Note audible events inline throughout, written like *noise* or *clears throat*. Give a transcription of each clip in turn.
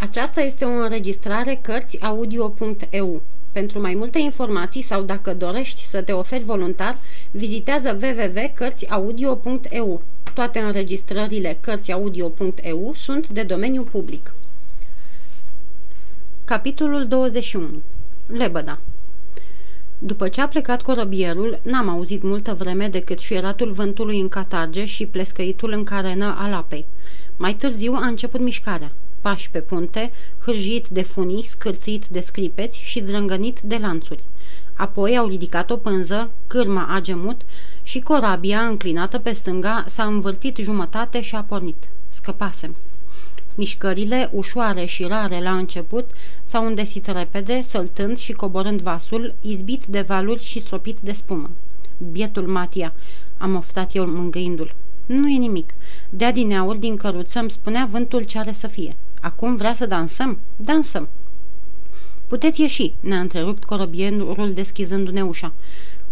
Aceasta este o înregistrare Cărțiaudio.eu. Pentru mai multe informații sau dacă dorești să te oferi voluntar, vizitează www.cărțiaudio.eu. Toate înregistrările Cărțiaudio.eu sunt de domeniu public. Capitolul 21. Lebăda După ce a plecat corăbierul, n-am auzit multă vreme decât șuieratul vântului în catarge și plescăitul în carenă al apei. Mai târziu a început mișcarea pași pe punte, hârjit de funii, scârțit de scripeți și zdrângănit de lanțuri. Apoi au ridicat o pânză, cârma a gemut și corabia, înclinată pe stânga, s-a învârtit jumătate și a pornit. Scăpasem. Mișcările, ușoare și rare la început, s-au îndesit repede, săltând și coborând vasul, izbit de valuri și stropit de spumă. Bietul Matia, am oftat eu mângâindu-l. Nu e nimic. De adineauri din căruță îmi spunea vântul ce are să fie. Acum vrea să dansăm? Dansăm. Puteți ieși, ne-a întrerupt corobierul deschizându-ne ușa.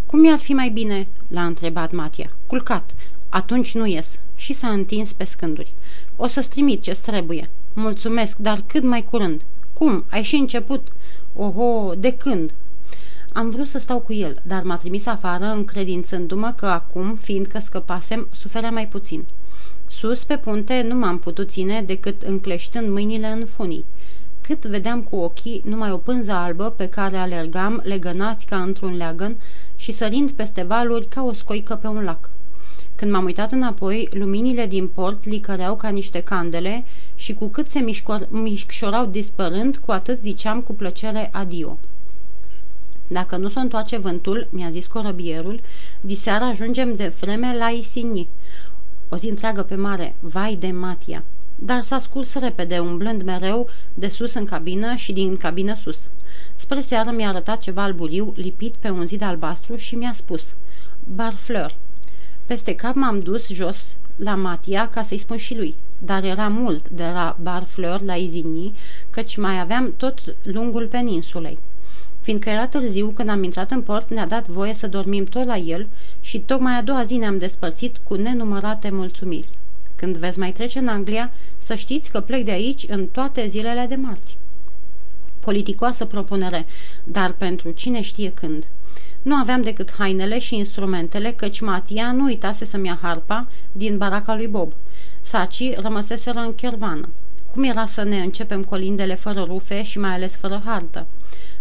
Cum i-ar fi mai bine?" l-a întrebat Matia. Culcat. Atunci nu ies. Și s-a întins pe scânduri. O să-ți trimit ce trebuie. Mulțumesc, dar cât mai curând. Cum? Ai și început? Oho, de când? Am vrut să stau cu el, dar m-a trimis afară încredințându-mă că acum, fiindcă scăpasem, suferea mai puțin. Sus pe punte nu m-am putut ține decât încleștând mâinile în funii. Cât vedeam cu ochii numai o pânză albă pe care alergam legănați ca într-un leagăn și sărind peste valuri ca o scoică pe un lac. Când m-am uitat înapoi, luminile din port licăreau ca niște candele și cu cât se mișcșorau dispărând, cu atât ziceam cu plăcere adio. Dacă nu se întoarce vântul, mi-a zis corăbierul, diseară ajungem de vreme la Isigny. O zi întreagă pe mare, vai de Matia. Dar s-a scurs repede, umblând mereu de sus în cabină și din cabină sus. Spre seară mi-a arătat ceva alburiu lipit pe un zid albastru și mi-a spus Barfleur. Peste cap m-am dus jos la Matia ca să-i spun și lui, dar era mult de la Barfleur la Izini, căci mai aveam tot lungul peninsulei. Fiindcă era târziu, când am intrat în port, ne-a dat voie să dormim tot la el și tocmai a doua zi ne-am despărțit cu nenumărate mulțumiri. Când veți mai trece în Anglia, să știți că plec de aici în toate zilele de marți. Politicoasă propunere, dar pentru cine știe când. Nu aveam decât hainele și instrumentele, căci Matia nu uitase să-mi ia harpa din baraca lui Bob. Sacii rămăseseră în chervană. Cum era să ne începem colindele fără rufe și mai ales fără hartă?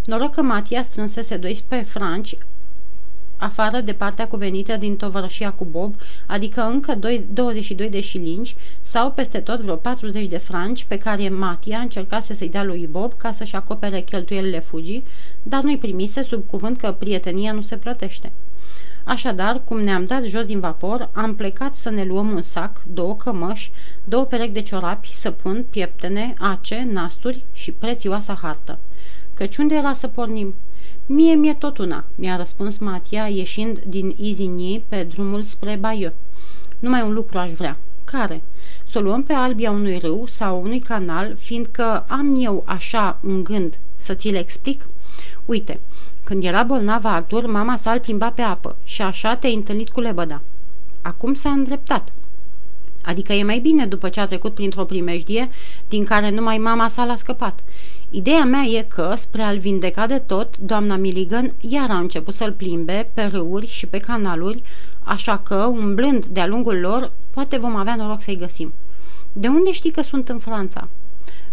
Noroc că Matia strânsese 12 franci afară de partea cuvenită din tovărășia cu Bob, adică încă 22 de șilingi sau peste tot vreo 40 de franci pe care Matia încercase să-i dea lui Bob ca să-și acopere cheltuielile fugii, dar nu-i primise sub cuvânt că prietenia nu se plătește. Așadar, cum ne-am dat jos din vapor, am plecat să ne luăm un sac, două cămăși, două perechi de ciorapi, săpun, pieptene, ace, nasturi și prețioasa hartă. Căci unde era să pornim? Mie mi-e tot una, mi-a răspuns Matia ieșind din Izinie pe drumul spre Baieu. Numai un lucru aș vrea. Care? Să o luăm pe albia unui râu sau unui canal, fiindcă am eu așa un gând să ți le explic? Uite, când era bolnav Artur, mama sa îl plimba pe apă și așa te-ai întâlnit cu lebăda. Acum s-a îndreptat. Adică e mai bine după ce a trecut printr-o primejdie din care numai mama sa l-a scăpat. Ideea mea e că, spre a-l vindeca de tot, doamna Milligan iar a început să-l plimbe pe râuri și pe canaluri, așa că, umblând de-a lungul lor, poate vom avea noroc să-i găsim. De unde știi că sunt în Franța?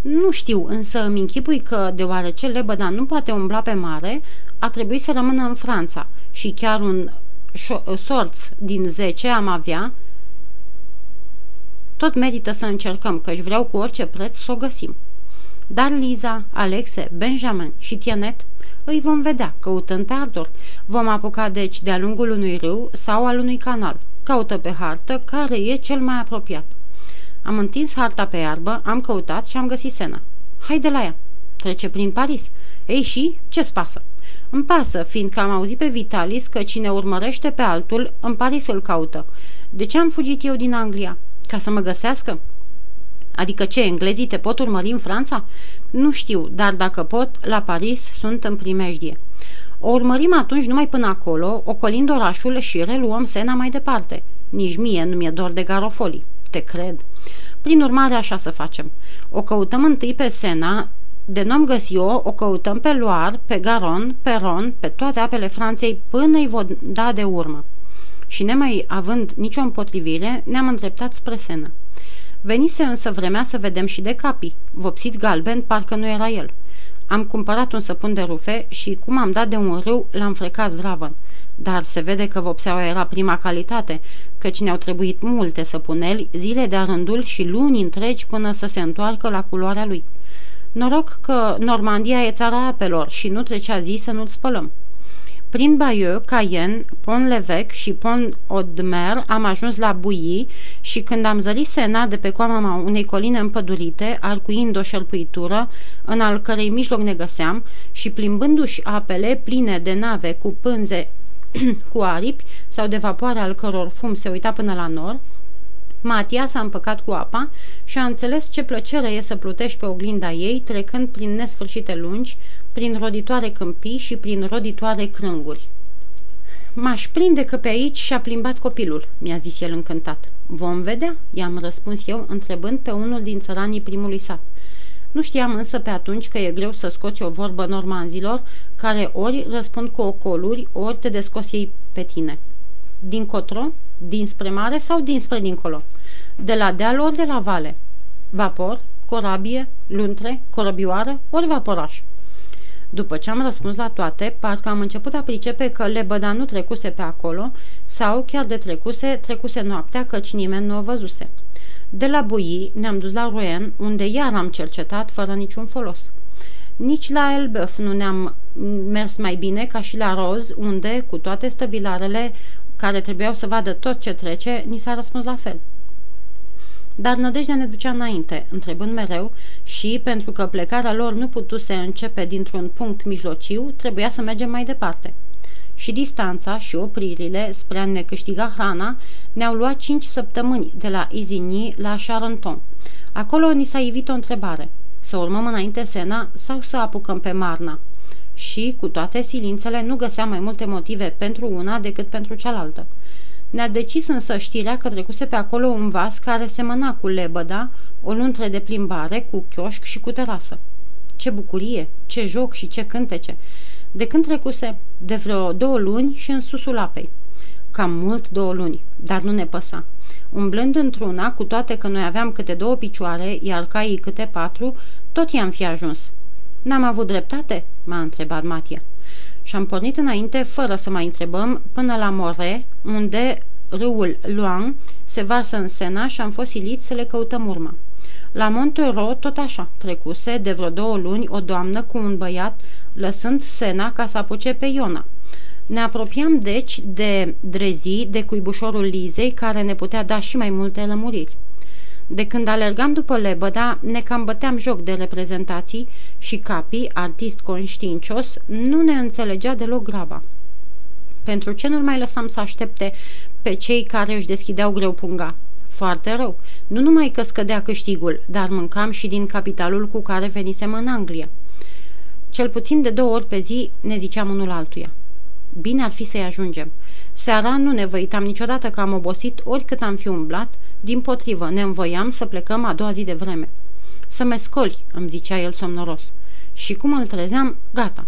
Nu știu, însă îmi închipui că, deoarece Lebăda nu poate umbla pe mare, a trebuit să rămână în Franța și chiar un sorț din 10 am avea, tot merită să încercăm, căci vreau cu orice preț să o găsim. Dar Liza, Alexe, Benjamin și Tianet îi vom vedea căutând pe Ardor. Vom apuca deci de-a lungul unui râu sau al unui canal. Caută pe hartă care e cel mai apropiat. Am întins harta pe iarbă, am căutat și am găsit Sena. Haide la ea! Trece prin Paris. Ei și, ce-ți pasă? Îmi pasă, fiindcă am auzit pe Vitalis că cine urmărește pe altul, în Paris îl caută. De ce am fugit eu din Anglia? Ca să mă găsească? Adică ce, englezii te pot urmări în Franța? Nu știu, dar dacă pot, la Paris sunt în primejdie. O urmărim atunci numai până acolo, ocolind orașul și reluăm Sena mai departe. Nici mie nu mi-e dor de garofoli. Te cred. Prin urmare, așa să facem. O căutăm întâi pe Sena, de n-am găsi o, o căutăm pe Loar, pe Garon, pe Ron, pe toate apele Franței, până îi vor da de urmă. Și nemai având nicio împotrivire, ne-am îndreptat spre Sena. Venise însă vremea să vedem și de capi. Vopsit galben, parcă nu era el. Am cumpărat un săpun de rufe și, cum am dat de un râu, l-am frecat zdravăn. Dar se vede că vopseaua era prima calitate, căci ne-au trebuit multe săpuneli, zile de rândul și luni întregi până să se întoarcă la culoarea lui. Noroc că Normandia e țara apelor și nu trecea zi să nu-l spălăm. Prin Bayeux, Cayenne, Pont-l'Evêque și Pont-Audmer am ajuns la Bouilly și când am zărit Sena de pe coama unei coline împădurite, arcuind o șerpuitură, în al cărei mijloc ne găseam, și plimbându-și apele pline de nave cu pânze *clears throat* cu aripi sau de vapoare al căror fum se uita până la nor, Matia s-a împăcat cu apa și a înțeles ce plăcere e să plutești pe oglinda ei, trecând prin nesfârșite lungi, prin roditoare câmpii și prin roditoare crânguri. M-aș prinde că pe aici și-a plimbat copilul, mi-a zis el încântat. Vom vedea, i-am răspuns eu, întrebând pe unul din țăranii primului sat. Nu știam însă pe atunci că e greu să scoți o vorbă normanzilor, care ori răspund cu ocoluri, ori te descos ei pe tine. Din cotro, dinspre mare sau dinspre dincolo? De la deal ori de la vale? Vapor, corabie, luntre, corăbioară ori vaporaș? După ce am răspuns la toate, parcă am început a pricepe că lebăda nu trecuse pe acolo sau, chiar de trecuse, trecuse noaptea, căci nimeni nu o văzuse. De la Bui ne-am dus la Rouen, unde iar am cercetat fără niciun folos. Nici la Elbeuf nu ne-am mers mai bine ca și la Roz, unde, cu toate stăvilarele care trebuiau să vadă tot ce trece, ni s-a răspuns la fel. Dar nădejdea ne ducea înainte, întrebând mereu și, pentru că plecarea lor nu putuse începe dintr-un punct mijlociu, trebuia să mergem mai departe. Și distanța și opririle spre a ne câștiga hrana ne-au luat cinci săptămâni de la Izini la Charenton. Acolo ni s-a ivit o întrebare. Să urmăm înainte Sena sau să apucăm pe Marna? Și, cu toate silințele, nu găseam mai multe motive pentru una decât pentru cealaltă. Ne-a decis însă știrea că trecuse pe acolo un vas care semăna cu lebăda, o luntre de plimbare, cu chioșc și cu terasă. Ce bucurie, ce joc și ce cântece! De când trecuse? De vreo două luni și în susul apei. Cam mult două luni, dar nu ne păsa. Umblând într-una, cu toate că noi aveam câte două picioare, iar caii câte patru, tot i-am fi ajuns. N-am avut dreptate?" m-a întrebat Matia. Și am pornit înainte, fără să mai întrebăm, până la More, unde râul Luang se varsă în Sena și am fost siliți să le căutăm urma. La Montero, tot așa, trecuse de vreo două luni o doamnă cu un băiat, lăsând Sena ca să apuce pe Iona. Ne apropiam, deci, de Drezi, de cuibușorul Lizei, care ne putea da și mai multe lămuriri. De când alergam după lebăda, ne cam băteam joc de reprezentații și Capi, artist conștiincios, nu ne înțelegea deloc graba. Pentru ce nu-l mai lăsam să aștepte pe cei care își deschideau greu punga? Foarte rău. Nu numai că scădea câștigul, dar mâncam și din capitalul cu care venisem în Anglia. Cel puțin de două ori pe zi ne ziceam unul altuia. Bine ar fi să-i ajungem. Seara nu ne văitam niciodată că am obosit oricât am fi umblat, din potrivă ne învoiam să plecăm a doua zi de vreme. Să mă scoli, îmi zicea el somnoros. Și cum îl trezeam, gata.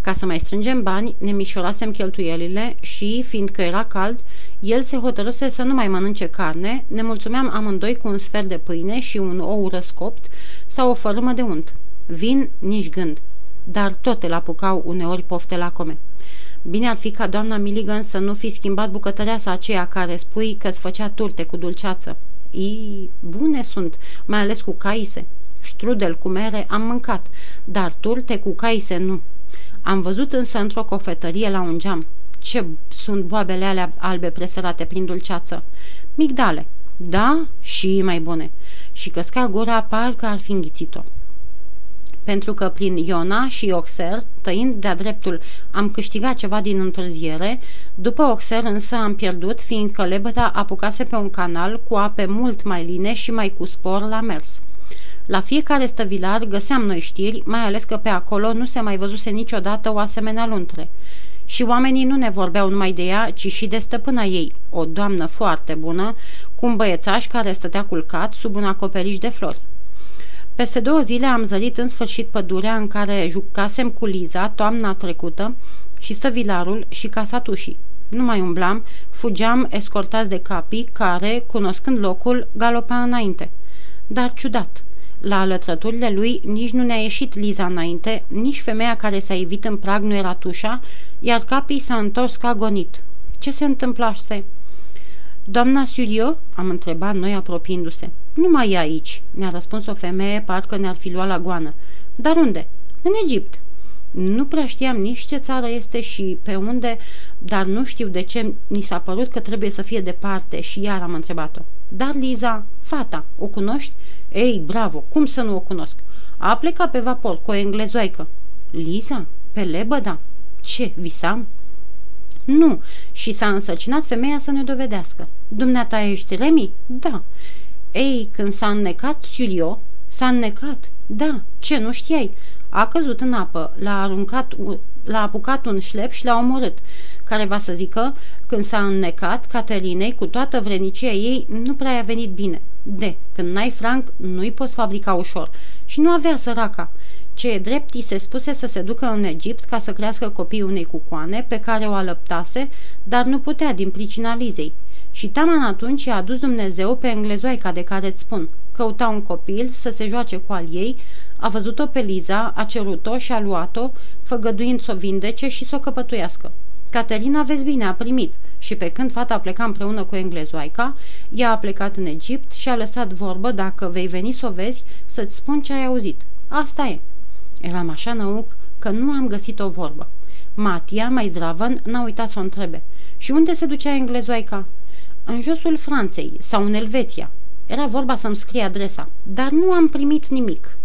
Ca să mai strângem bani, ne mișorasem cheltuielile și, fiindcă era cald, el se hotărâse să nu mai mănânce carne, ne mulțumeam amândoi cu un sfert de pâine și un ou răscopt sau o fărâmă de unt. Vin, nici gând. Dar tot îl apucau uneori pofte lacome. Bine ar fi ca doamna Milligan să nu fi schimbat bucătăreasa aceea care spui că-ți făcea turte cu dulceață. Ii, bune sunt, mai ales cu caise. Strudel cu mere am mâncat, dar turte cu caise nu. Am văzut însă într-o cofetărie la un geam. Ce sunt boabele alea albe presărate prin dulceață? Migdale. Da, și mai bune. Și căsca gura parcă ar fi înghițit-o pentru că prin Iona și Oxer, tăind de-a dreptul, am câștigat ceva din întârziere, după Oxer însă am pierdut, fiindcă lebăda apucase pe un canal cu ape mult mai line și mai cu spor la mers. La fiecare stăvilar găseam noi știri, mai ales că pe acolo nu se mai văzuse niciodată o asemenea luntre. Și oamenii nu ne vorbeau numai de ea, ci și de stăpâna ei, o doamnă foarte bună, cu un băiețaș care stătea culcat sub un acoperiș de flori. Peste două zile am zărit în sfârșit pădurea în care jucasem cu Liza toamna trecută și stăvilarul și casatușii. Nu mai umblam, fugeam escortați de capii care, cunoscând locul, galopea înainte. Dar ciudat, la alătrăturile lui nici nu ne-a ieșit Liza înainte, nici femeia care s-a ivit în prag nu era tușa, iar capii s-a întors ca gonit. Ce se întâmplase? Doamna Sulio?" am întrebat noi apropiindu-se. Nu mai e aici," ne-a răspuns o femeie, parcă ne-ar fi luat la goană. Dar unde?" În Egipt." Nu prea știam nici ce țară este și pe unde, dar nu știu de ce ni s-a părut că trebuie să fie departe și iar am întrebat-o. Dar Liza, fata, o cunoști? Ei, bravo, cum să nu o cunosc? A plecat pe vapor cu o englezoaică. Liza? Pe lebăda? Ce, visam? Nu, și s-a însărcinat femeia să ne dovedească. Dumneata ești Remi? Da. Ei, când s-a înnecat Siulio, s-a înnecat. Da, ce, nu știai? A căzut în apă, l-a aruncat, l-a apucat un șlep și l-a omorât. Care va să zică, când s-a înnecat, Caterinei, cu toată vrenicia ei, nu prea i-a venit bine. De, când n-ai franc, nu-i poți fabrica ușor. Și nu avea săraca. Ce e drept, i se spuse să se ducă în Egipt ca să crească copiii unei cucoane pe care o alăptase, dar nu putea din pricina Lizei. Și taman atunci i-a adus Dumnezeu pe englezoica de care îți spun. Căuta un copil să se joace cu al ei, a văzut-o pe Liza, a cerut-o și a luat-o, făgăduind să o vindece și să o căpătuiască. Caterina, vezi bine, a primit și pe când fata pleca împreună cu englezoaica, ea a plecat în Egipt și a lăsat vorbă dacă vei veni să o vezi, să-ți spun ce ai auzit. Asta e. Eram așa năuc că nu am găsit o vorbă. Matia, mai zdravă, n-a uitat să o întrebe. Și unde se ducea englezoaica? În josul Franței sau în Elveția. Era vorba să-mi scrie adresa, dar nu am primit nimic.